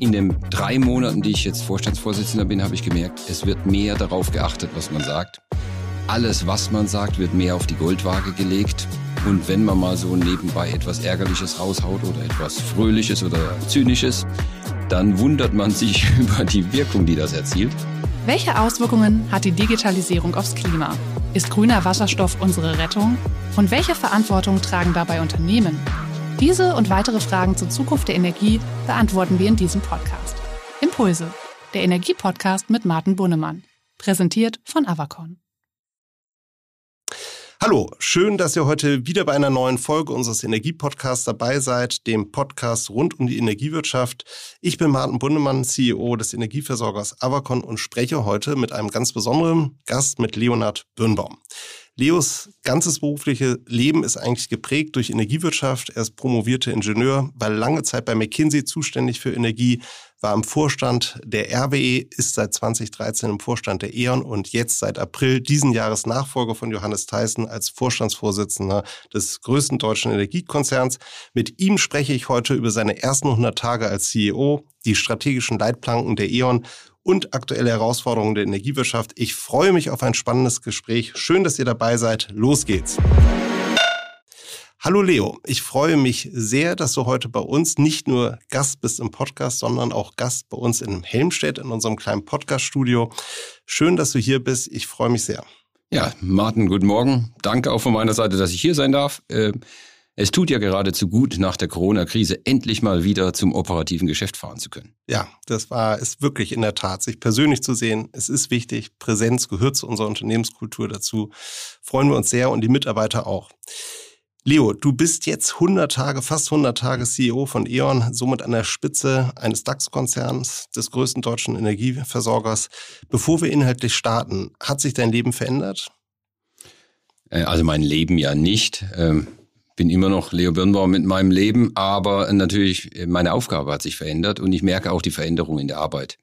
in den drei Monaten, die ich jetzt Vorstandsvorsitzender bin, habe ich gemerkt, es wird mehr darauf geachtet, was man sagt. Alles, was man sagt, wird mehr auf die Goldwaage gelegt. Und wenn man mal so nebenbei etwas Ärgerliches raushaut oder etwas Fröhliches oder Zynisches, dann wundert man sich über die Wirkung, die das erzielt. Welche Auswirkungen hat die Digitalisierung aufs Klima? Ist grüner Wasserstoff unsere Rettung? Und welche Verantwortung tragen dabei Unternehmen? Diese und weitere Fragen zur Zukunft der Energie beantworten wir in diesem Podcast. Impulse, der Energiepodcast mit Martin Bunnemann. Präsentiert von Avacon. Hallo, schön, dass ihr heute wieder bei einer neuen Folge unseres Energiepodcasts dabei seid, dem Podcast rund um die Energiewirtschaft. Ich bin Martin Bundemann, CEO des Energieversorgers Avacon und spreche heute mit einem ganz besonderen Gast, mit Leonhard Birnbaum. Leos ganzes berufliche Leben ist eigentlich geprägt durch Energiewirtschaft. Er ist promovierter Ingenieur, war lange Zeit bei McKinsey zuständig für Energie, war im Vorstand der RWE, ist seit 2013 im Vorstand der E.ON und jetzt seit April diesen Jahres Nachfolger von Johannes Theissen als Vorstandsvorsitzender des größten deutschen Energiekonzerns. Mit ihm spreche ich heute über seine ersten 100 Tage als CEO, die strategischen Leitplanken der E.ON und aktuelle Herausforderungen der Energiewirtschaft. Ich freue mich auf ein spannendes Gespräch. Schön, dass ihr dabei seid. Los geht's. Hallo Leo, ich freue mich sehr, dass du heute bei uns nicht nur Gast bist im Podcast, sondern auch Gast bei uns in Helmstedt in unserem kleinen Podcast-Studio. Schön, dass du hier bist. Ich freue mich sehr. Ja, Martin, guten Morgen. Danke auch von meiner Seite, dass ich hier sein darf. Es tut ja geradezu gut, nach der Corona-Krise endlich mal wieder zum operativen Geschäft fahren zu können. Ja, das war es wirklich in der Tat, sich persönlich zu sehen. Es ist wichtig. Präsenz gehört zu unserer Unternehmenskultur dazu. Freuen wir uns sehr und die Mitarbeiter auch. Leo, du bist jetzt 100 Tage, fast 100 Tage CEO von E.ON, somit an der Spitze eines DAX-Konzerns, des größten deutschen Energieversorgers. Bevor wir inhaltlich starten, hat sich dein Leben verändert? Äh, also mein Leben ja nicht. Ähm, bin immer noch Leo Birnbaum mit meinem Leben, aber natürlich äh, meine Aufgabe hat sich verändert und ich merke auch die Veränderung in der Arbeit.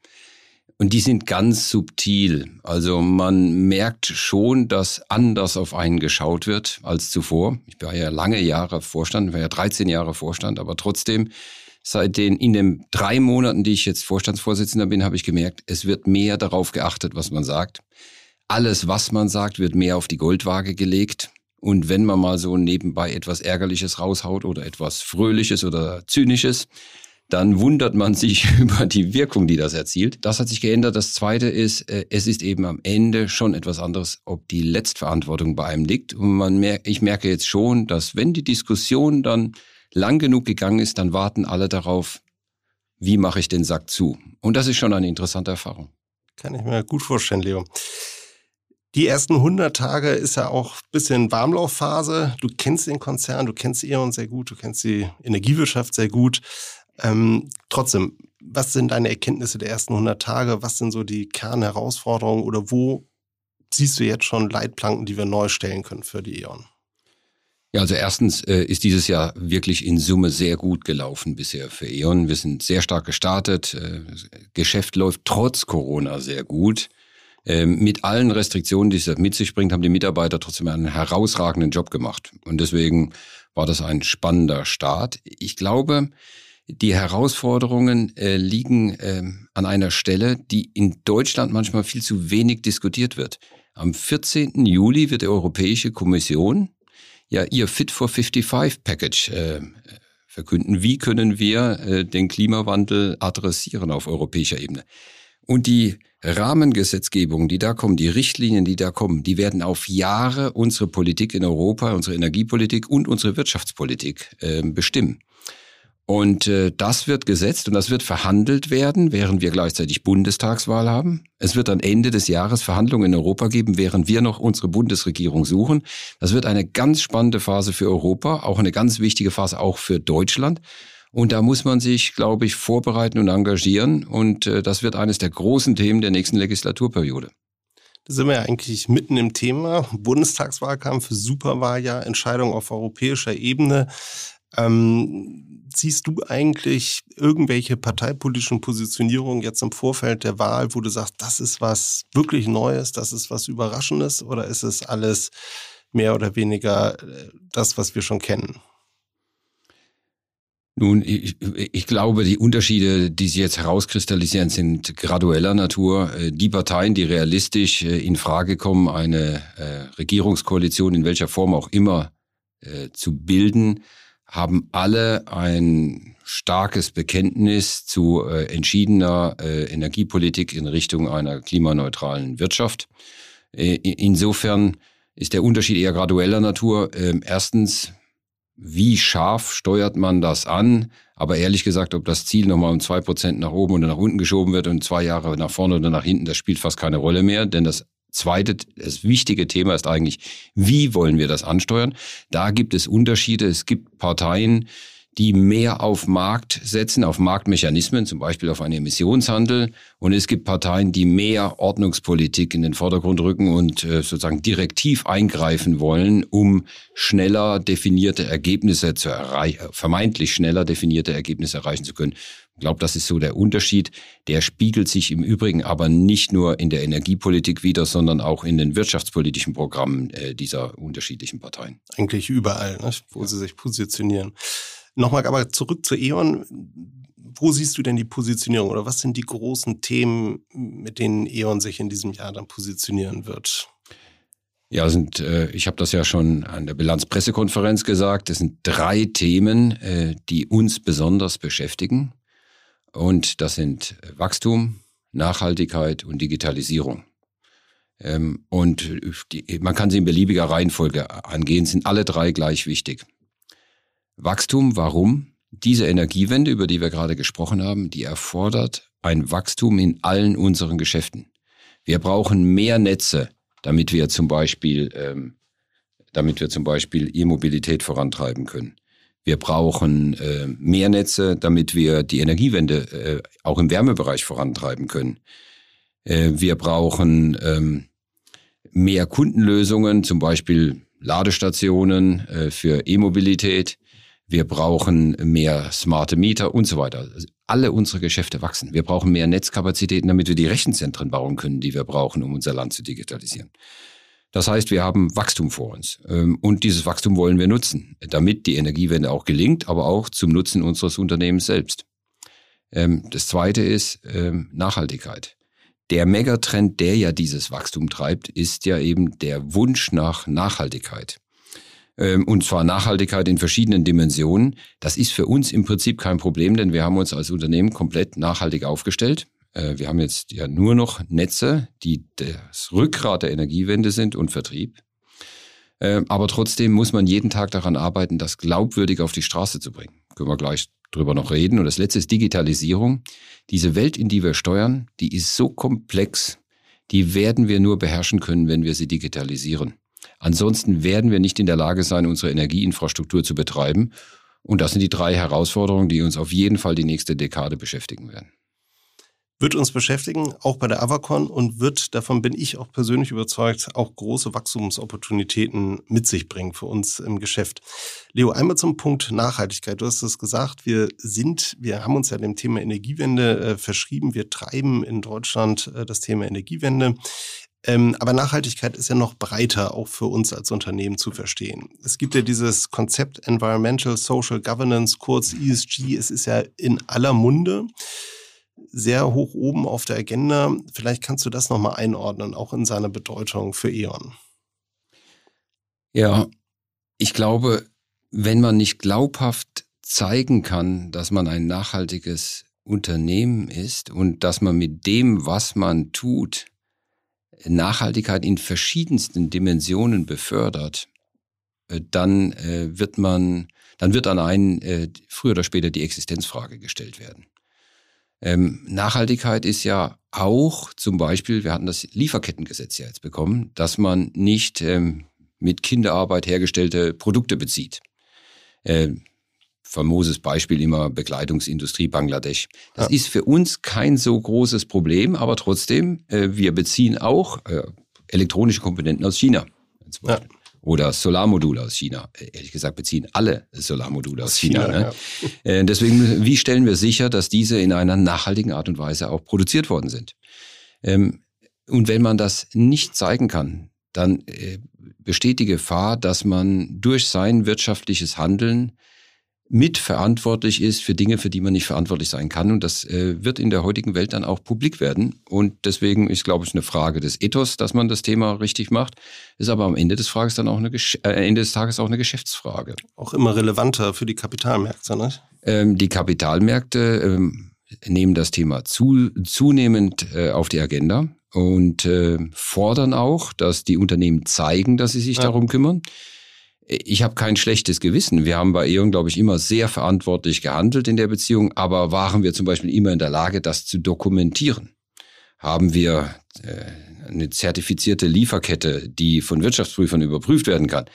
Und die sind ganz subtil. Also man merkt schon, dass anders auf einen geschaut wird als zuvor. Ich war ja lange Jahre Vorstand, war ja 13 Jahre Vorstand, aber trotzdem seit den in den drei Monaten, die ich jetzt Vorstandsvorsitzender bin, habe ich gemerkt, es wird mehr darauf geachtet, was man sagt. Alles, was man sagt, wird mehr auf die Goldwaage gelegt. Und wenn man mal so nebenbei etwas Ärgerliches raushaut oder etwas Fröhliches oder Zynisches, dann wundert man sich über die Wirkung, die das erzielt. Das hat sich geändert. Das Zweite ist, äh, es ist eben am Ende schon etwas anderes, ob die Letztverantwortung bei einem liegt. Und man merkt, ich merke jetzt schon, dass wenn die Diskussion dann lang genug gegangen ist, dann warten alle darauf, wie mache ich den Sack zu. Und das ist schon eine interessante Erfahrung. Kann ich mir gut vorstellen, Leo. Die ersten 100 Tage ist ja auch ein bisschen Warmlaufphase. Du kennst den Konzern, du kennst E.ON sehr gut, du kennst die Energiewirtschaft sehr gut. Ähm, trotzdem, was sind deine Erkenntnisse der ersten 100 Tage? Was sind so die Kernherausforderungen oder wo siehst du jetzt schon Leitplanken, die wir neu stellen können für die E.ON? Ja, also erstens äh, ist dieses Jahr wirklich in Summe sehr gut gelaufen bisher für E.ON. Wir sind sehr stark gestartet. Äh, Geschäft läuft trotz Corona sehr gut. Ähm, mit allen Restriktionen, die es mit sich bringt, haben die Mitarbeiter trotzdem einen herausragenden Job gemacht. Und deswegen war das ein spannender Start. Ich glaube, die Herausforderungen äh, liegen äh, an einer Stelle, die in Deutschland manchmal viel zu wenig diskutiert wird. Am 14. Juli wird die Europäische Kommission ja ihr Fit for 55 Package äh, verkünden. Wie können wir äh, den Klimawandel adressieren auf europäischer Ebene? Und die Rahmengesetzgebung, die da kommen, die Richtlinien, die da kommen, die werden auf Jahre unsere Politik in Europa, unsere Energiepolitik und unsere Wirtschaftspolitik äh, bestimmen. Und äh, das wird gesetzt und das wird verhandelt werden, während wir gleichzeitig Bundestagswahl haben. Es wird dann Ende des Jahres Verhandlungen in Europa geben, während wir noch unsere Bundesregierung suchen. Das wird eine ganz spannende Phase für Europa, auch eine ganz wichtige Phase auch für Deutschland. Und da muss man sich, glaube ich, vorbereiten und engagieren. Und äh, das wird eines der großen Themen der nächsten Legislaturperiode. Da sind wir ja eigentlich mitten im Thema. Bundestagswahlkampf, Superwahljahr, Entscheidung auf europäischer Ebene. Ähm, siehst du eigentlich irgendwelche parteipolitischen Positionierungen jetzt im Vorfeld der Wahl, wo du sagst, das ist was wirklich Neues, das ist was Überraschendes oder ist es alles mehr oder weniger äh, das, was wir schon kennen? Nun, ich, ich, glaube, die Unterschiede, die sich jetzt herauskristallisieren, sind gradueller Natur. Äh, die Parteien, die realistisch äh, in Frage kommen, eine äh, Regierungskoalition in welcher Form auch immer zu bilden, haben alle ein starkes Bekenntnis zu entschiedener Energiepolitik in Richtung einer klimaneutralen Wirtschaft. Insofern ist der Unterschied eher gradueller Natur. Ähm, erstens wie scharf steuert man das an? Aber ehrlich gesagt, ob das Ziel nochmal um zwei Prozent nach oben oder nach unten geschoben wird und zwei Jahre nach vorne oder nach hinten, das spielt fast keine Rolle mehr. Denn das zweite, das wichtige Thema ist eigentlich, wie wollen wir das ansteuern? Da gibt es Unterschiede. Es gibt Parteien, die mehr auf Markt setzen, auf Marktmechanismen, zum Beispiel auf einen Emissionshandel. Und es gibt Parteien, die mehr Ordnungspolitik in den Vordergrund rücken und äh, sozusagen direktiv eingreifen wollen, um schneller definierte Ergebnisse zu erreichen, vermeintlich schneller definierte Ergebnisse erreichen zu können. Ich glaube, das ist so der Unterschied. Der spiegelt sich im Übrigen aber nicht nur in der Energiepolitik wieder, sondern auch in den wirtschaftspolitischen Programmen äh, dieser unterschiedlichen Parteien. Eigentlich überall, ne, wo ja. sie sich positionieren. Nochmal aber zurück zu E.ON. Wo siehst du denn die Positionierung oder was sind die großen Themen, mit denen E.ON sich in diesem Jahr dann positionieren wird? Ja, sind, äh, ich habe das ja schon an der Bilanzpressekonferenz gesagt. Es sind drei Themen, äh, die uns besonders beschäftigen. Und das sind Wachstum, Nachhaltigkeit und Digitalisierung. Ähm, und die, man kann sie in beliebiger Reihenfolge angehen, sind alle drei gleich wichtig. Wachstum, warum? Diese Energiewende, über die wir gerade gesprochen haben, die erfordert ein Wachstum in allen unseren Geschäften. Wir brauchen mehr Netze, damit wir zum Beispiel, ähm, damit wir zum Beispiel E-Mobilität vorantreiben können. Wir brauchen äh, mehr Netze, damit wir die Energiewende äh, auch im Wärmebereich vorantreiben können. Äh, wir brauchen ähm, mehr Kundenlösungen, zum Beispiel Ladestationen äh, für E-Mobilität wir brauchen mehr smarte Mieter und so weiter. Alle unsere Geschäfte wachsen. Wir brauchen mehr Netzkapazitäten, damit wir die Rechenzentren bauen können, die wir brauchen, um unser Land zu digitalisieren. Das heißt, wir haben Wachstum vor uns. Ähm, und dieses Wachstum wollen wir nutzen, damit die Energiewende auch gelingt, aber auch zum Nutzen unseres Unternehmens selbst. Ähm, das zweite ist ähm, Nachhaltigkeit. Der Megatrend, der ja dieses Wachstum treibt, ist ja eben der Wunsch nach Nachhaltigkeit. Ähm, und zwar Nachhaltigkeit in verschiedenen Dimensionen. Das ist für uns im Prinzip kein Problem, denn wir haben uns als Unternehmen komplett nachhaltig aufgestellt. Äh, wir haben jetzt ja nur noch Netze, die das Rückgrat der Energiewende sind und Vertrieb. Ähm, aber trotzdem muss man jeden Tag daran arbeiten, das glaubwürdig auf die Straße zu bringen. Können wir gleich drüber noch reden. Und das letzte ist Digitalisierung. Diese Welt, in die wir steuern, die ist so komplex, die werden wir nur beherrschen können, wenn wir sie digitalisieren. Ansonsten werden wir nicht in der Lage sein, unsere Energieinfrastruktur zu betreiben. Und das sind die drei Herausforderungen, die uns auf jeden Fall die nächste Dekade beschäftigen werden wird uns beschäftigen, auch bei der Avacon und wird, davon bin ich auch persönlich überzeugt, auch große Wachstumsopportunitäten mit sich bringen für uns im Geschäft. Leo, einmal zum Punkt Nachhaltigkeit. Du hast es gesagt, wir sind, wir haben uns ja dem Thema Energiewende äh, verschrieben. Wir treiben in Deutschland äh, das Thema Energiewende. Ähm, aber Nachhaltigkeit ist ja noch breiter auch für uns als Unternehmen zu verstehen. Es gibt ja dieses Konzept Environmental Social Governance, kurz ESG. Es ist ja in aller Munde sehr hoch oben auf der Agenda. Vielleicht kannst du das nochmal einordnen, auch in seiner Bedeutung für E.ON. Ja, ich glaube, wenn man nicht glaubhaft zeigen kann, dass man ein nachhaltiges Unternehmen ist und dass man mit dem, was man tut, Nachhaltigkeit in verschiedensten Dimensionen befördert, äh, dann äh, wird man, dann wird an einen äh, früher oder später die Existenzfrage gestellt werden. Ähm, Nachhaltigkeit ist ja auch zum Beispiel, wir hatten das Lieferkettengesetz ja jetzt bekommen, dass man nicht ähm, mit Kinderarbeit hergestellte Produkte bezieht. Famoses Beispiel immer Bekleidungsindustrie Bangladesch. Das ja. ist für uns kein so großes Problem, aber trotzdem, äh, wir beziehen auch äh, elektronische Komponenten aus China. Ja. Oder Solarmodule aus China. Äh, ehrlich gesagt beziehen alle Solarmodule aus, aus China. China ne? ja. äh, deswegen, wie stellen wir sicher, dass diese in einer nachhaltigen Art und Weise auch produziert worden sind? Ähm, und wenn man das nicht zeigen kann, dann äh, besteht die Gefahr, dass man durch sein wirtschaftliches Handeln mitverantwortlich ist für Dinge, für die man nicht verantwortlich sein kann. Und das äh, wird in der heutigen Welt dann auch publik werden. Und deswegen ist, glaube ich, eine Frage des Ethos, dass man das Thema richtig macht. Ist aber am Ende des, Frages dann auch eine, äh, Ende des Tages auch eine Geschäftsfrage. Auch immer relevanter für die Kapitalmärkte, ne? Ähm, die Kapitalmärkte ähm, nehmen das Thema zu, zunehmend äh, auf die Agenda und äh, fordern auch, dass die Unternehmen zeigen, dass sie sich ja. darum kümmern ich habe kein schlechtes Gewissen. Wir haben bei E.ON, glaube ich, immer sehr verantwortlich gehandelt in der Beziehung, aber waren wir zum Beispiel immer in der Lage, das zu dokumentieren? Haben wir äh, eine zertifizierte Lieferkette, die von Wirtschaftsprüfern überprüft werden kann?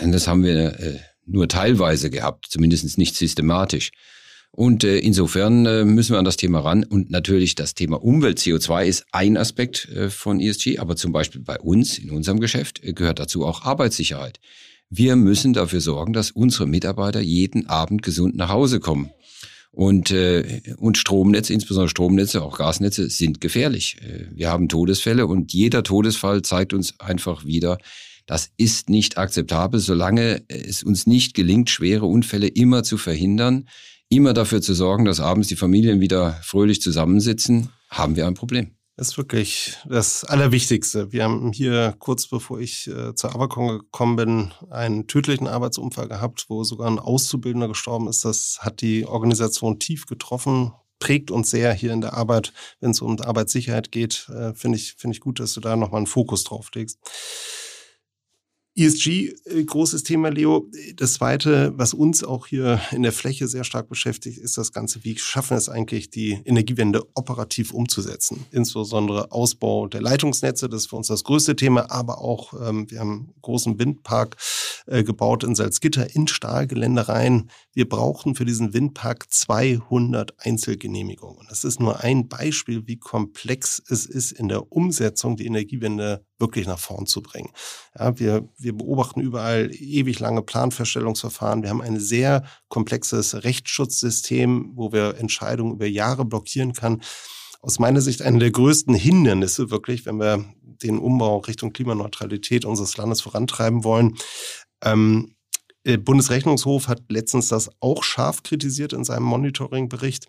Das haben wir äh, nur teilweise gehabt, zumindest nicht systematisch. Und äh, insofern äh, müssen wir an das Thema ran. Und natürlich das Thema Umwelt, CO2 ist ein Aspekt äh, von ESG, aber zum Beispiel bei uns, in unserem Geschäft, äh, gehört dazu auch Arbeitssicherheit. Wir müssen dafür sorgen, dass unsere Mitarbeiter jeden Abend gesund nach Hause kommen. Und, äh, und Stromnetze, insbesondere Stromnetze, auch Gasnetze, sind gefährlich. Äh, wir haben Todesfälle und jeder Todesfall zeigt uns einfach wieder, das ist nicht akzeptabel, solange es uns nicht gelingt, schwere Unfälle immer zu verhindern, immer dafür zu sorgen, dass abends die Familien wieder fröhlich zusammensitzen, haben wir ein Problem. Ist wirklich das Allerwichtigste. Wir haben hier kurz bevor ich äh, zur Avacon gekommen bin, einen tödlichen Arbeitsunfall gehabt, wo sogar ein Auszubildender gestorben ist. Das hat die Organisation tief getroffen, prägt uns sehr hier in der Arbeit, wenn es um Arbeitssicherheit geht. Äh, Finde ich, finde ich gut, dass du da nochmal einen Fokus drauf legst. ESG, äh, großes Thema, Leo. Das zweite, was uns auch hier in der Fläche sehr stark beschäftigt, ist das Ganze, wie schaffen wir es eigentlich, die Energiewende operativ umzusetzen? Insbesondere Ausbau der Leitungsnetze, das ist für uns das größte Thema, aber auch, ähm, wir haben einen großen Windpark äh, gebaut in Salzgitter in Stahlgeländereien. Wir brauchen für diesen Windpark 200 Einzelgenehmigungen. Das ist nur ein Beispiel, wie komplex es ist, in der Umsetzung die Energiewende wirklich nach vorn zu bringen. Ja, wir, wir beobachten überall ewig lange Planfeststellungsverfahren. Wir haben ein sehr komplexes Rechtsschutzsystem, wo wir Entscheidungen über Jahre blockieren kann. Aus meiner Sicht eine der größten Hindernisse wirklich, wenn wir den Umbau Richtung Klimaneutralität unseres Landes vorantreiben wollen. Ähm, Bundesrechnungshof hat letztens das auch scharf kritisiert in seinem Monitoring-Bericht.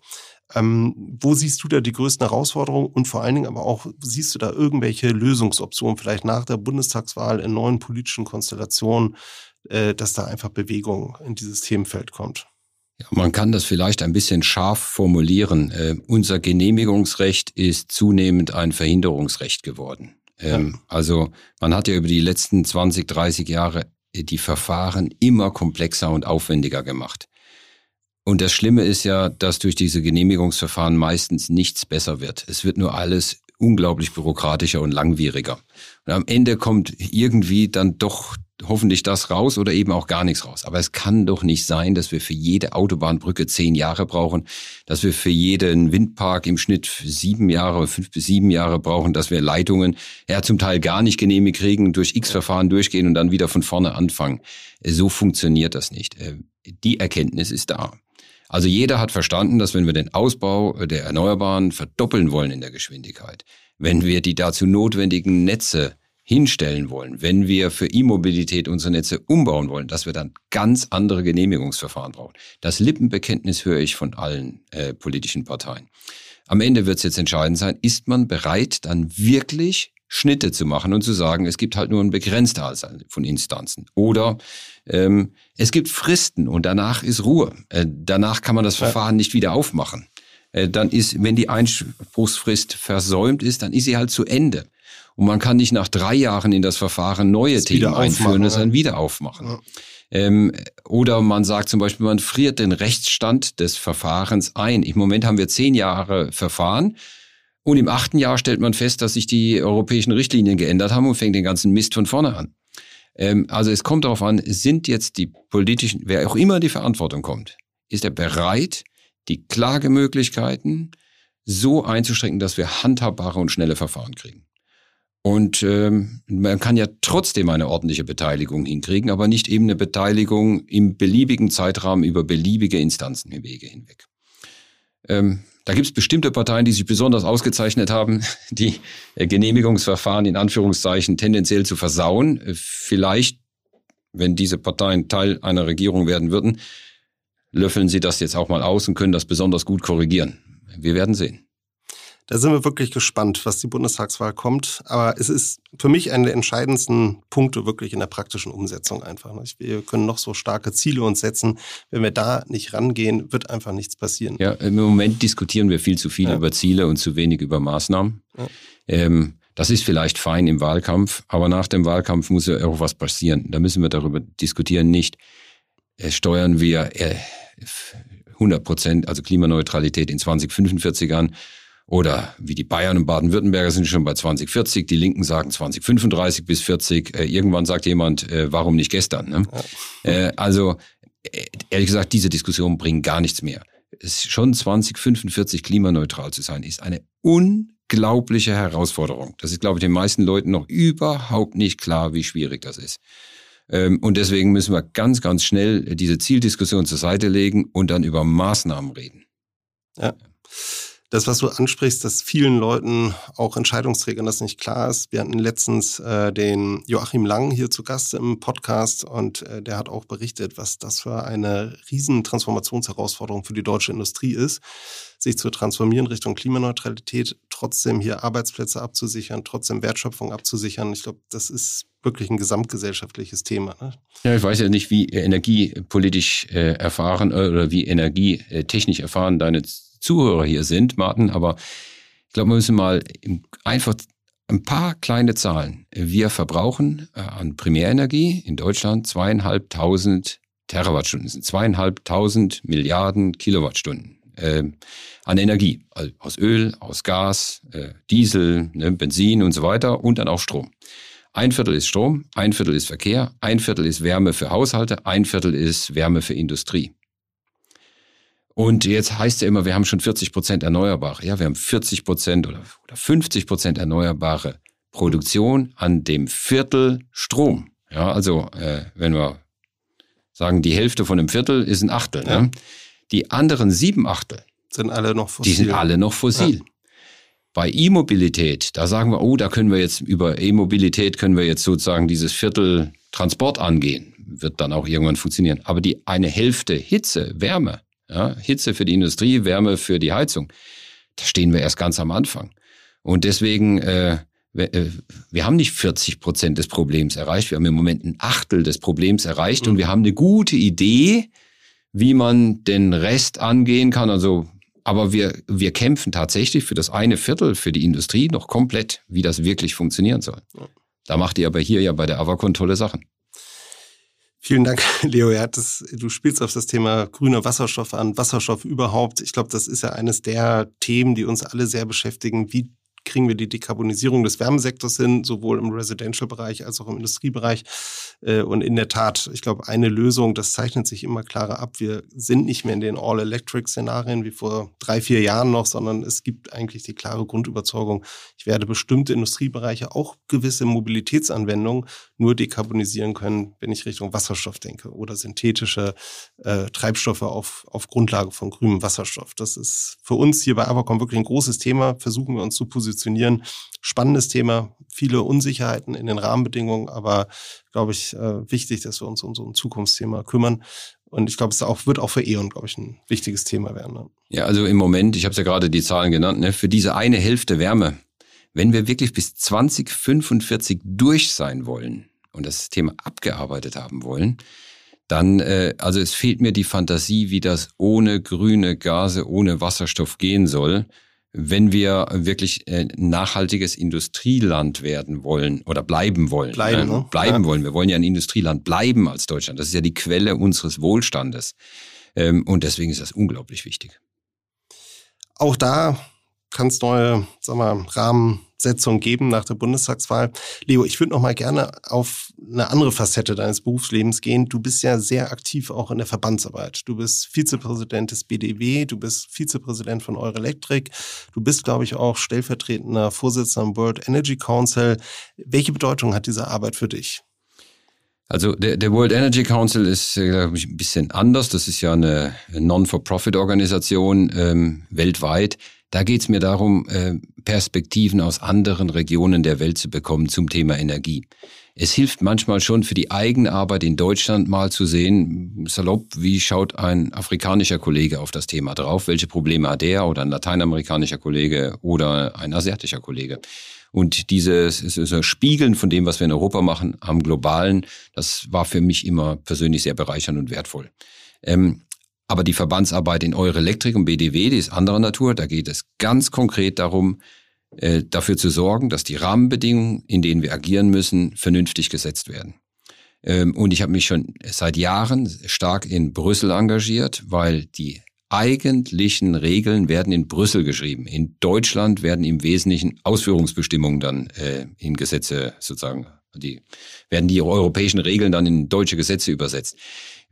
Ähm, wo siehst du da die größten Herausforderungen und vor allen Dingen aber auch, siehst du da irgendwelche Lösungsoptionen, vielleicht nach der Bundestagswahl in neuen politischen Konstellationen, äh, dass da einfach Bewegung in dieses Themenfeld kommt? Ja, man kann das vielleicht ein bisschen scharf formulieren. Äh, unser Genehmigungsrecht ist zunehmend ein Verhinderungsrecht geworden. Ähm, ja. Also man hat ja über die letzten 20, 30 Jahre die Verfahren immer komplexer und aufwendiger gemacht. Und das Schlimme ist ja, dass durch diese Genehmigungsverfahren meistens nichts besser wird. Es wird nur alles unglaublich bürokratischer und langwieriger. Und am Ende kommt irgendwie dann doch hoffentlich das raus oder eben auch gar nichts raus. Aber es kann doch nicht sein, dass wir für jede Autobahnbrücke zehn Jahre brauchen, dass wir für jeden Windpark im Schnitt sieben Jahre, fünf bis sieben Jahre brauchen, dass wir Leitungen ja zum Teil gar nicht genehmigt kriegen, durch X-Verfahren durchgehen und dann wieder von vorne anfangen. So funktioniert das nicht. Äh, die Erkenntnis ist da. Also jeder hat verstanden, dass wenn wir den Ausbau der Erneuerbaren verdoppeln wollen in der Geschwindigkeit, wenn wir die dazu notwendigen Netze hinstellen wollen, wenn wir für E-Mobilität unsere Netze umbauen wollen, dass wir dann ganz andere Genehmigungsverfahren brauchen. Das Lippenbekenntnis höre ich von allen äh, politischen Parteien. Am Ende wird es jetzt entscheidend sein, ist man bereit, dann wirklich Schnitte zu machen und zu sagen, es gibt halt nur ein begrenzter Anzahl von Instanzen. Oder ähm, es gibt Fristen und danach ist Ruhe. Äh, danach kann man das Verfahren nicht wieder aufmachen. Äh, dann ist, wenn die Einspruchsfrist versäumt ist, dann ist sie halt zu Ende. Und man kann nicht nach drei Jahren in das Verfahren neue das Themen einführen, das dann wieder aufmachen. Ja. Ähm, oder man sagt zum Beispiel, man friert den Rechtsstand des Verfahrens ein. Im Moment haben wir zehn Jahre Verfahren. Und im achten Jahr stellt man fest, dass sich die europäischen Richtlinien geändert haben und fängt den ganzen Mist von vorne an. Ähm, also es kommt darauf an, sind jetzt die politischen, wer auch immer die Verantwortung kommt, ist er bereit, die Klagemöglichkeiten so einzuschränken, dass wir handhabbare und schnelle Verfahren kriegen. Und ähm, man kann ja trotzdem eine ordentliche Beteiligung hinkriegen, aber nicht eben eine Beteiligung im beliebigen Zeitrahmen über beliebige Instanzen hinweg. Ähm, da gibt es bestimmte Parteien, die sich besonders ausgezeichnet haben, die äh, Genehmigungsverfahren in Anführungszeichen tendenziell zu versauen. Äh, vielleicht, wenn diese Parteien Teil einer Regierung werden würden, löffeln sie das jetzt auch mal aus und können das besonders gut korrigieren. Wir werden sehen. Da sind wir wirklich gespannt, was die Bundestagswahl kommt. Aber es ist für mich einer der entscheidendsten Punkte wirklich in der praktischen Umsetzung einfach. Wir können noch so starke Ziele uns setzen. Wenn wir da nicht rangehen, wird einfach nichts passieren. Ja, im Moment diskutieren wir viel zu viel ja. über Ziele und zu wenig über Maßnahmen. Ja. Ähm, das ist vielleicht fein im Wahlkampf, aber nach dem Wahlkampf muss ja auch was passieren. Da müssen wir darüber diskutieren, nicht äh, steuern wir äh, 100 Prozent, also Klimaneutralität in 2045 an, oder wie die Bayern und Baden-Württemberger sind schon bei 2040, die Linken sagen 2035 bis 40. Äh, irgendwann sagt jemand, äh, warum nicht gestern? Ne? Äh, also äh, ehrlich gesagt, diese Diskussion bringt gar nichts mehr. Es schon 2045 klimaneutral zu sein, ist eine unglaubliche Herausforderung. Das ist, glaube ich, den meisten Leuten noch überhaupt nicht klar, wie schwierig das ist. Ähm, und deswegen müssen wir ganz, ganz schnell diese Zieldiskussion zur Seite legen und dann über Maßnahmen reden. Ja das, was du ansprichst, dass vielen Leuten, auch Entscheidungsträgern, das nicht klar ist. Wir hatten letztens äh, den Joachim Lang hier zu Gast im Podcast und äh, der hat auch berichtet, was das für eine riesen Transformationsherausforderung für die deutsche Industrie ist, sich zu transformieren Richtung Klimaneutralität, trotzdem hier Arbeitsplätze abzusichern, trotzdem Wertschöpfung abzusichern. Ich glaube, das ist wirklich ein gesamtgesellschaftliches Thema. Ne? Ja, ich weiß ja nicht, wie energiepolitisch äh, erfahren äh, oder wie energietechnisch erfahren deine Zuhörer hier sind, Martin, aber ich glaube, wir müssen mal einfach ein paar kleine Zahlen. Wir verbrauchen äh, an Primärenergie in Deutschland zweieinhalbtausend Terawattstunden, das sind zweieinhalbtausend Milliarden Kilowattstunden äh, an Energie, also aus Öl, aus Gas, äh, Diesel, ne, Benzin und so weiter und dann auch Strom. Ein Viertel ist Strom, ein Viertel ist Verkehr, ein Viertel ist Wärme für Haushalte, ein Viertel ist Wärme für Industrie. Und jetzt heißt ja immer, wir haben schon 40 Prozent Erneuerbare. Ja, wir haben 40 Prozent oder, oder 50 Prozent erneuerbare Produktion an dem Viertel Strom. Ja, also äh, wenn wir sagen, die Hälfte von einem Viertel ist ein Achtel. Ja. Ne? Die anderen sieben Achtel sind alle noch fossil. Die sind alle noch fossil. Ja. Bei E-Mobilität, da sagen wir, oh, da können wir jetzt über E-Mobilität können wir jetzt sozusagen dieses Viertel Transport angehen. Wird dann auch irgendwann funktionieren. Aber die eine Hälfte Hitze, Wärme, ja, Hitze für die Industrie, Wärme für die Heizung. Da stehen wir erst ganz am Anfang. Und deswegen, äh, äh wir haben nicht 40 Prozent des Problems erreicht, wir haben im Moment ein Achtel des Problems erreicht mhm. und wir haben eine gute Idee, wie man den Rest angehen kann. Also, aber wir, wir kämpfen tatsächlich für das eine Viertel für die Industrie noch komplett, wie das wirklich funktionieren soll. Da macht ihr aber hier ja bei der Avacon tolle Sachen. Vielen Dank, Leo. Ja, das, du spielst auf das Thema grüner Wasserstoff an, Wasserstoff überhaupt. Ich glaube, das ist ja eines der Themen, die uns alle sehr beschäftigen. Wie kriegen wir die Dekarbonisierung des Wärmesektors hin, sowohl im Residential-Bereich als auch im Industriebereich. Äh, und in der Tat, ich glaube, eine Lösung, das zeichnet sich immer klarer ab. Wir sind nicht mehr in den All-Electric-Szenarien wie vor drei, vier Jahren noch, sondern es gibt eigentlich die klare Grundüberzeugung, ich werde bestimmte Industriebereiche, auch gewisse Mobilitätsanwendungen, nur dekarbonisieren können, wenn ich Richtung Wasserstoff denke oder synthetische äh, Treibstoffe auf, auf Grundlage von grünem Wasserstoff. Das ist für uns hier bei Avacom wirklich ein großes Thema. Versuchen wir uns zu positionieren positionieren. Spannendes Thema, viele Unsicherheiten in den Rahmenbedingungen, aber glaube ich, äh, wichtig, dass wir uns um so ein Zukunftsthema kümmern. Und ich glaube, es auch, wird auch für E.ON, glaube ich, ein wichtiges Thema werden. Ne? Ja, also im Moment, ich habe ja gerade die Zahlen genannt, ne, für diese eine Hälfte Wärme, wenn wir wirklich bis 2045 durch sein wollen und das Thema abgearbeitet haben wollen, dann, äh, also es fehlt mir die Fantasie, wie das ohne grüne Gase, ohne Wasserstoff gehen soll wenn wir wirklich ein nachhaltiges Industrieland werden wollen oder bleiben wollen. Bleiben, ne? bleiben ja. wollen. Wir wollen ja ein Industrieland bleiben als Deutschland. Das ist ja die Quelle unseres Wohlstandes. Ähm, und deswegen ist das unglaublich wichtig. Auch da kann es neue sag mal, Rahmensetzungen geben nach der Bundestagswahl. Leo, ich würde noch mal gerne auf eine andere Facette deines Berufslebens gehen. Du bist ja sehr aktiv auch in der Verbandsarbeit. Du bist Vizepräsident des BDW, du bist Vizepräsident von Eurelectric, du bist, glaube ich, auch stellvertretender Vorsitzender im World Energy Council. Welche Bedeutung hat diese Arbeit für dich? Also der, der World Energy Council ist äh, ich, ein bisschen anders. Das ist ja eine Non-for-Profit-Organisation ähm, weltweit da geht es mir darum, äh, Perspektiven aus anderen Regionen der Welt zu bekommen zum Thema Energie. es hilft manchmal schon für die eigene Arbeit in Deutschland mal zu sehen, salopp, wie schaut ein afrikanischer Kollege auf das Thema drauf, welche Probleme hat er oder ein lateinamerikanischer Kollege oder ein asiatischer Kollege. Und dieses so Spiegeln von dem, was wir in Europa machen, am globalen, das war für mich immer persönlich sehr bereichernd und wertvoll. Ähm, aber die Verbandsarbeit in Eurelectric und BDW, die ist anderer Natur. Da geht es ganz konkret darum, äh, dafür zu sorgen, dass die Rahmenbedingungen, in denen wir agieren müssen, vernünftig gesetzt werden. Ähm, und ich habe mich schon seit Jahren stark in Brüssel engagiert, weil die eigentlichen Regeln werden in Brüssel geschrieben. In Deutschland werden im Wesentlichen Ausführungsbestimmungen dann äh, in Gesetze sozusagen, die werden die europäischen Regeln dann in deutsche Gesetze übersetzt.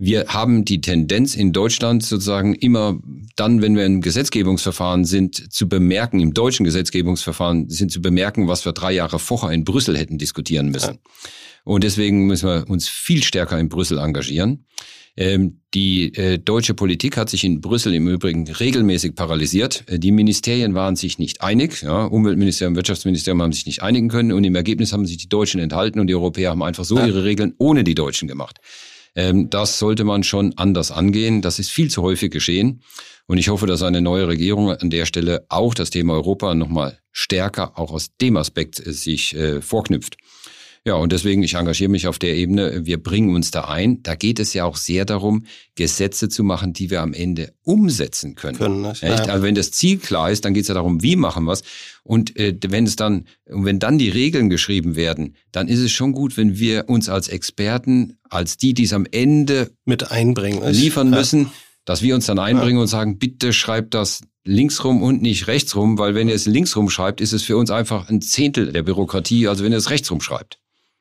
Wir haben die Tendenz in Deutschland sozusagen immer dann, wenn wir im Gesetzgebungsverfahren sind, zu bemerken, im deutschen Gesetzgebungsverfahren sind zu bemerken, was wir drei Jahre vorher in Brüssel hätten diskutieren müssen. Ja. Und deswegen müssen wir uns viel stärker in Brüssel engagieren. Ähm, die äh, deutsche Politik hat sich in Brüssel im Übrigen regelmäßig paralysiert. Äh, die Ministerien waren sich nicht einig. Ja, Umweltministerium, Wirtschaftsministerium haben sich nicht einigen können und im Ergebnis haben sich die Deutschen enthalten und die Europäer haben einfach so ihre Regeln ohne die Deutschen gemacht. Ähm, das sollte man schon anders angehen. Das ist viel zu häufig geschehen. Und ich hoffe, dass eine neue Regierung an der Stelle auch das Thema Europa nochmal stärker auch aus dem Aspekt äh, sich vorknüpft. Ja, und deswegen, ich engagiere mich auf der Ebene. Wir bringen uns da ein. Da geht es ja auch sehr darum, Gesetze zu machen, die wir am Ende umsetzen können. können nicht? Ja. Also wenn das Ziel klar ist, dann geht es ja darum, wie machen wir es. Und äh, wenn es dann, wenn dann die Regeln geschrieben werden, dann ist es schon gut, wenn wir uns als Experten, als die, die es am Ende mit einbringen, liefern müssen, ja. dass wir uns dann einbringen ja. und sagen, bitte schreibt das linksrum und nicht rechtsrum, weil wenn ihr es linksrum schreibt, ist es für uns einfach ein Zehntel der Bürokratie, also wenn ihr es rechtsrum schreibt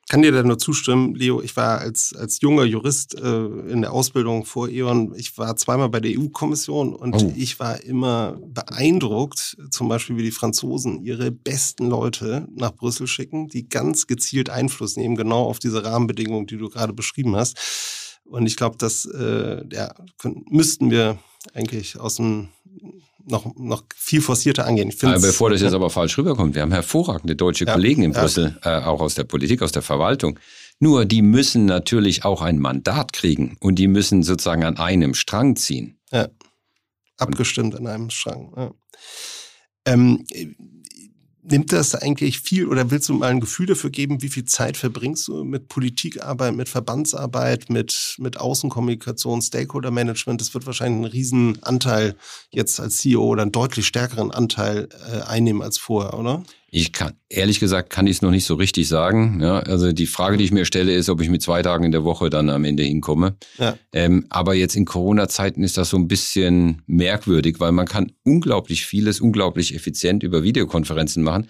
kann dir da nur zustimmen, Leo. Ich war als, als junger Jurist äh, in der Ausbildung vor E.ON, ich war zweimal bei der EU-Kommission und oh. ich war immer beeindruckt, zum Beispiel wie die Franzosen ihre besten Leute nach Brüssel schicken, die ganz gezielt Einfluss nehmen, genau auf diese Rahmenbedingungen, die du gerade beschrieben hast. Und ich glaube, das äh, ja, können, müssten wir eigentlich aus dem noch, noch viel forcierter angehen. Bevor das jetzt aber falsch rüberkommt, wir haben hervorragende deutsche ja, Kollegen in Brüssel, äh, auch aus der Politik, aus der Verwaltung. Nur die müssen natürlich auch ein Mandat kriegen und die müssen sozusagen an einem Strang ziehen. Ja, abgestimmt an einem Strang. Ja. Ähm, nimmt das eigentlich viel oder willst du mal ein Gefühl dafür geben, wie viel Zeit verbringst du mit Politikarbeit, mit Verbandsarbeit, mit, mit Außenkommunikation, Stakeholder-Management? Das wird wahrscheinlich einen riesen Anteil jetzt als CEO oder einen deutlich stärkeren Anteil äh, einnehmen als vorher, oder? Ich kann, ehrlich gesagt, kann ich es noch nicht so richtig sagen. Ja, also die Frage, die ich mir stelle, ist, ob ich mit zwei Tagen in der Woche dann am Ende hinkomme. Ja. Ähm, aber jetzt in Corona-Zeiten ist das so ein bisschen merkwürdig, weil man kann unglaublich vieles, unglaublich effizient über Videokonferenzen machen.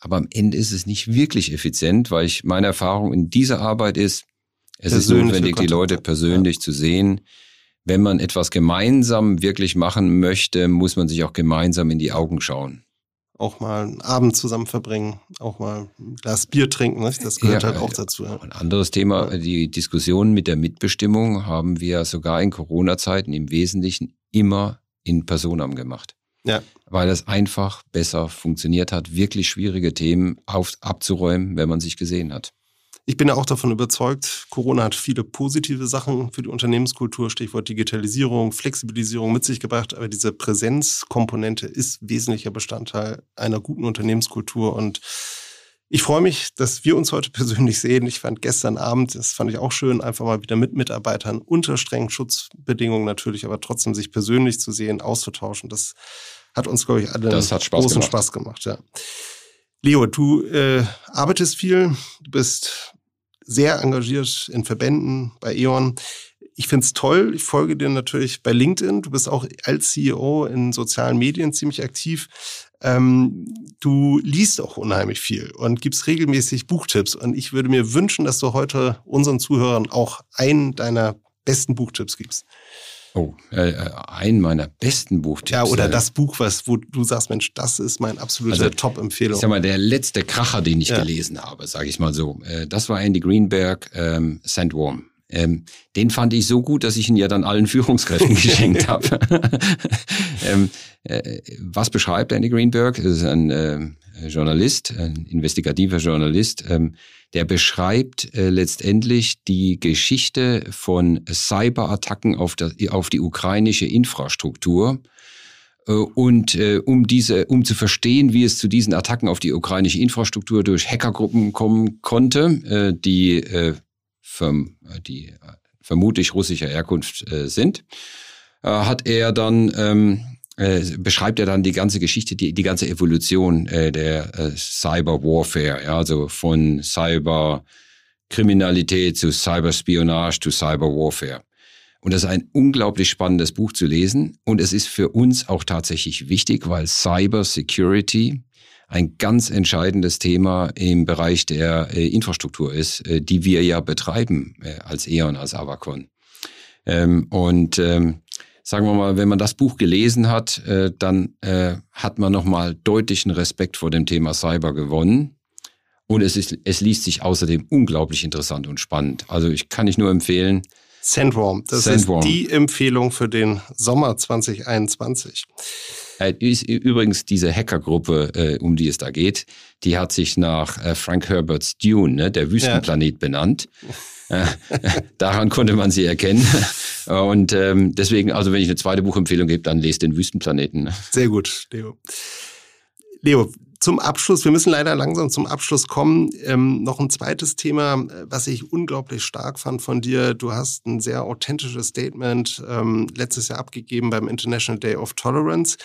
Aber am Ende ist es nicht wirklich effizient, weil ich meine Erfahrung in dieser Arbeit ist, es ist notwendig, die Leute persönlich ja. zu sehen. Wenn man etwas gemeinsam wirklich machen möchte, muss man sich auch gemeinsam in die Augen schauen auch mal einen Abend zusammen verbringen, auch mal ein Glas Bier trinken, nicht? das gehört ja, halt auch dazu. Ja. Ein anderes Thema, die Diskussion mit der Mitbestimmung haben wir sogar in Corona-Zeiten im Wesentlichen immer in Personam gemacht. Ja. Weil es einfach besser funktioniert hat, wirklich schwierige Themen auf, abzuräumen, wenn man sich gesehen hat. Ich bin ja auch davon überzeugt, Corona hat viele positive Sachen für die Unternehmenskultur, Stichwort Digitalisierung, Flexibilisierung mit sich gebracht, aber diese Präsenzkomponente ist wesentlicher Bestandteil einer guten Unternehmenskultur und ich freue mich, dass wir uns heute persönlich sehen. Ich fand gestern Abend, das fand ich auch schön, einfach mal wieder mit Mitarbeitern unter strengen Schutzbedingungen natürlich, aber trotzdem sich persönlich zu sehen, auszutauschen. Das hat uns, glaube ich, alle das hat Spaß großen gemacht. Spaß gemacht. Ja. Leo, du äh, arbeitest viel, du bist sehr engagiert in Verbänden, bei E.ON. Ich finde es toll. Ich folge dir natürlich bei LinkedIn. Du bist auch als CEO in sozialen Medien ziemlich aktiv. Ähm, du liest auch unheimlich viel und gibst regelmäßig Buchtipps. Und ich würde mir wünschen, dass du heute unseren Zuhörern auch einen deiner besten Buchtipps gibst. Oh, äh, äh ein meiner besten Buchtipps. Ja, oder äh, das Buch, was, wo du sagst, Mensch, das ist mein absoluter also, Top-Empfehlung. Ich sag mal, der letzte Kracher, den ich ja. gelesen habe, sage ich mal so, äh, das war Andy Greenberg, ähm, Sandworm. Ähm, den fand ich so gut, dass ich ihn ja dann allen Führungskräften geschenkt habe. ähm, äh, was beschreibt Andy Greenberg? Das ist ein äh, Journalist, ein investigativer Journalist, ähm, der beschreibt äh, letztendlich die Geschichte von Cyberattacken auf, der, auf die ukrainische Infrastruktur. Äh, und äh, um diese, um zu verstehen, wie es zu diesen Attacken auf die ukrainische Infrastruktur durch Hackergruppen kommen konnte, äh, die, äh, verm die vermutlich russischer Herkunft äh, sind, äh, hat er dann ähm, äh, beschreibt er dann die ganze Geschichte, die, die ganze Evolution äh, der äh, Cyber Warfare, ja, also von Cyberkriminalität zu Cyberspionage zu Cyber Warfare. Und das ist ein unglaublich spannendes Buch zu lesen. Und es ist für uns auch tatsächlich wichtig, weil Cyber Security ein ganz entscheidendes Thema im Bereich der äh, Infrastruktur ist, äh, die wir ja betreiben äh, als E.ON, als Avacon. Ähm, und ähm, sagen wir mal, wenn man das Buch gelesen hat, äh, dann äh, hat man nochmal deutlichen Respekt vor dem Thema Cyber gewonnen. Und es, ist, es liest sich außerdem unglaublich interessant und spannend. Also ich kann ich nur empfehlen. Sandworm, das Sandworm. ist die Empfehlung für den Sommer 2021. Äh, übrigens, diese Hackergruppe, äh, um die es da geht, die hat sich nach äh, Frank Herberts Dune, ne, der Wüstenplanet, ja. benannt. Daran konnte man sie erkennen. Und ähm, deswegen, also wenn ich eine zweite Buchempfehlung gebe, dann lest den Wüstenplaneten. Sehr gut, Leo. Leo, zum Abschluss, wir müssen leider langsam zum Abschluss kommen. Ähm, noch ein zweites Thema, was ich unglaublich stark fand von dir. Du hast ein sehr authentisches Statement ähm, letztes Jahr abgegeben beim International Day of Tolerance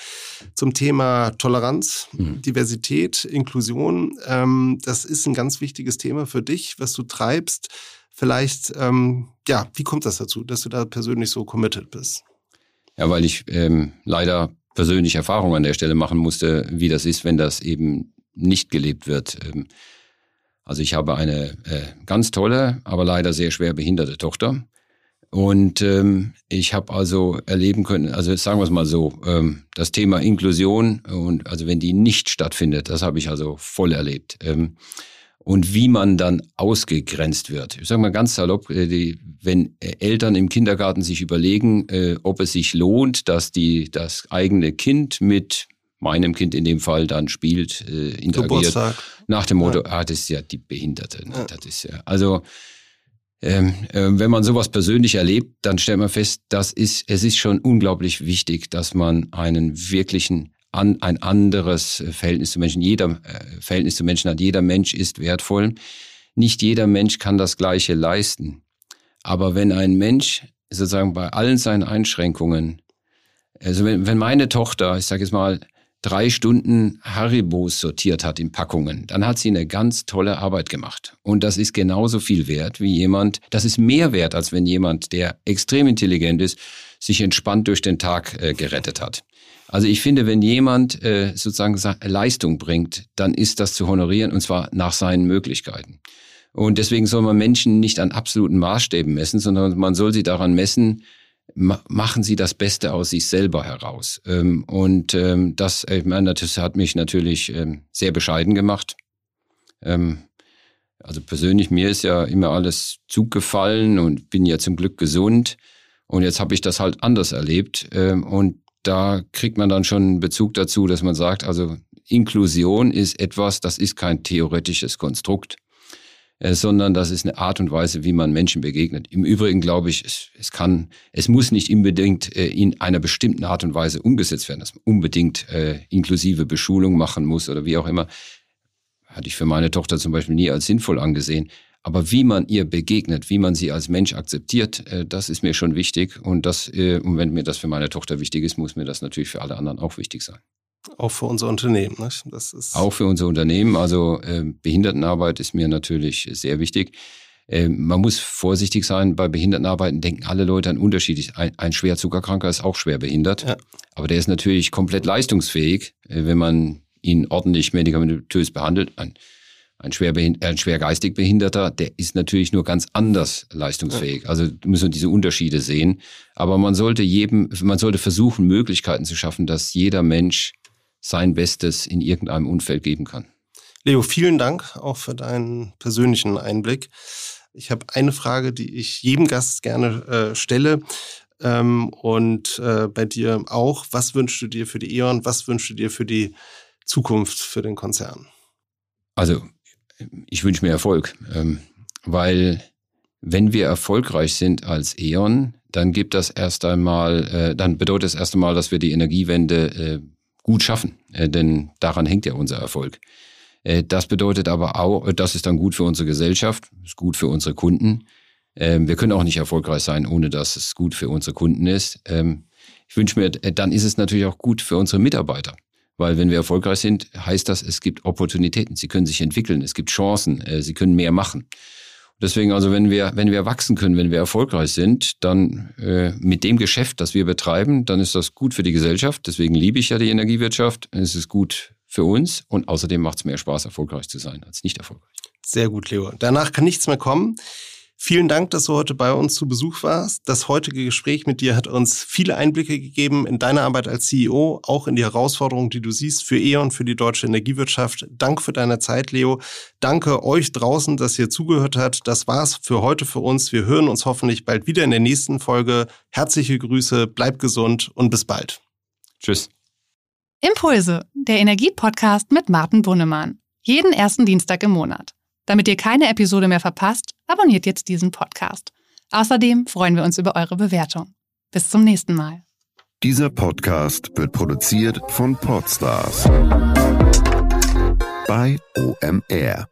zum Thema Toleranz, mhm. Diversität, Inklusion. Ähm, das ist ein ganz wichtiges Thema für dich, was du treibst. Vielleicht, ähm, ja, wie kommt das dazu, dass du da persönlich so committed bist? Ja, weil ich ähm, leider persönlich Erfahrung an der Stelle machen musste, wie das ist, wenn das eben nicht gelebt wird. Ähm, also ich habe eine äh, ganz tolle, aber leider sehr schwer behinderte Tochter. Und ähm, ich habe also erleben können, also sagen wir es mal so, ähm, das Thema Inklusion und also wenn die nicht stattfindet, das habe ich also voll erlebt. Ähm, und wie man dann ausgegrenzt wird. Ich sage mal ganz salopp, äh, die, wenn Eltern im Kindergarten sich überlegen, äh, ob es sich lohnt, dass die das eigene Kind mit meinem Kind in dem Fall dann spielt, äh, interagiert, Geburtstag. nach dem Motto, ja. ah, das ist ja die Behinderte. Ne? Ja. Das ist ja, also ähm, äh, wenn man sowas persönlich erlebt, dann stellt man fest, das ist, es ist schon unglaublich wichtig, dass man einen wirklichen an, ein anderes Verhältnis zu Menschen. Jeder äh, Verhältnis zu Menschen hat. Jeder Mensch ist wertvoll. Nicht jeder Mensch kann das Gleiche leisten. Aber wenn ein Mensch sozusagen bei allen seinen Einschränkungen, also wenn, wenn meine Tochter, ich sage jetzt mal, drei Stunden Haribos sortiert hat in Packungen, dann hat sie eine ganz tolle Arbeit gemacht. Und das ist genauso viel wert wie jemand, das ist mehr wert, als wenn jemand, der extrem intelligent ist, sich entspannt durch den Tag äh, gerettet hat. Also ich finde, wenn jemand äh, sozusagen Leistung bringt, dann ist das zu honorieren und zwar nach seinen Möglichkeiten. Und deswegen soll man Menschen nicht an absoluten Maßstäben messen, sondern man soll sie daran messen, machen sie das Beste aus sich selber heraus. Ähm, und ähm, das, ich meine, das hat mich natürlich ähm, sehr bescheiden gemacht. Ähm, also persönlich, mir ist ja immer alles zugefallen und bin ja zum Glück gesund. Und jetzt habe ich das halt anders erlebt. Ähm, und da kriegt man dann schon einen Bezug dazu, dass man sagt, also Inklusion ist etwas, das ist kein theoretisches Konstrukt, äh, sondern das ist eine Art und Weise, wie man Menschen begegnet. Im Übrigen glaube ich, es, es kann, es muss nicht unbedingt äh, in einer bestimmten Art und Weise umgesetzt werden, dass man unbedingt äh, inklusive Beschulung machen muss oder wie auch immer. Hatte ich für meine Tochter zum Beispiel nie als sinnvoll angesehen. Aber wie man ihr begegnet, wie man sie als Mensch akzeptiert, äh, das ist mir schon wichtig. Und, das, äh, und wenn mir das für meine Tochter wichtig ist, muss mir das natürlich für alle anderen auch wichtig sein. Auch für unser Unternehmen. Ne? Das ist auch für unser Unternehmen. Also äh, Behindertenarbeit ist mir natürlich sehr wichtig. Man muss vorsichtig sein. Bei Behindertenarbeiten denken alle Leute an unterschiedlich. Ein, ein schwer Zuckerkranker ist auch schwer behindert. Ja. Aber der ist natürlich komplett leistungsfähig, äh, wenn man ihn ordentlich medikamentös behandelt. Ein ein schwer, ein schwer geistig Behinderter, der ist natürlich nur ganz anders leistungsfähig. Also müssen wir diese Unterschiede sehen. Aber man sollte jedem, man sollte versuchen, Möglichkeiten zu schaffen, dass jeder Mensch sein Bestes in irgendeinem Umfeld geben kann. Leo, vielen Dank auch für deinen persönlichen Einblick. Ich habe eine Frage, die ich jedem Gast gerne äh, stelle. Ähm, und äh, bei dir auch. Was wünschst du dir für die E.ON? Was wünschst du dir für die Zukunft für den Konzern? Also, ich wünsche mir Erfolg, ähm, weil wenn wir erfolgreich sind als E.ON, dann gibt das erst einmal, äh, dann bedeutet es erst einmal, dass wir die Energiewende äh, gut schaffen, äh, denn daran hängt ja unser Erfolg. Äh, das bedeutet aber auch, das ist dann gut für unsere Gesellschaft, ist gut für unsere Kunden. Ähm, wir können auch nicht erfolgreich sein, ohne dass es gut für unsere Kunden ist. Ähm, ich wünsche mir, äh, dann ist es natürlich auch gut für unsere Mitarbeiter. Weil wenn wir erfolgreich sind, heißt das, es gibt Opportunitäten. Sie können sich entwickeln, es gibt Chancen, äh, sie können mehr machen. Deswegen also, wenn wir, wenn wir wachsen können, wenn wir erfolgreich sind, dann äh, mit dem Geschäft, das wir betreiben, dann ist das gut für die Gesellschaft. Deswegen liebe ich ja die Energiewirtschaft. Es ist gut für uns und außerdem macht es mehr Spaß, erfolgreich zu sein als nicht erfolgreich. Sehr gut, Leo. Danach kann nichts mehr kommen. Vielen Dank, dass du heute bei uns zu Besuch warst. Das heutige Gespräch mit dir hat uns viele Einblicke gegeben in deine Arbeit als CEO, auch in die Herausforderungen, die du siehst für E.ON, für die deutsche Energiewirtschaft. Danke für deine Zeit, Leo. Danke euch draußen, dass ihr zugehört habt. Das war's für heute für uns. Wir hören uns hoffentlich bald wieder in der nächsten Folge. Herzliche Grüße, bleibt gesund und bis bald. Tschüss. Impulse, der Energiepodcast mit Martin Bunnemann. Jeden ersten Dienstag im Monat. Damit ihr keine Episode mehr verpasst, abonniert jetzt diesen Podcast. Außerdem freuen wir uns über eure Bewertung. Bis zum nächsten Mal. Dieser Podcast wird produziert von Podstars bei OMR.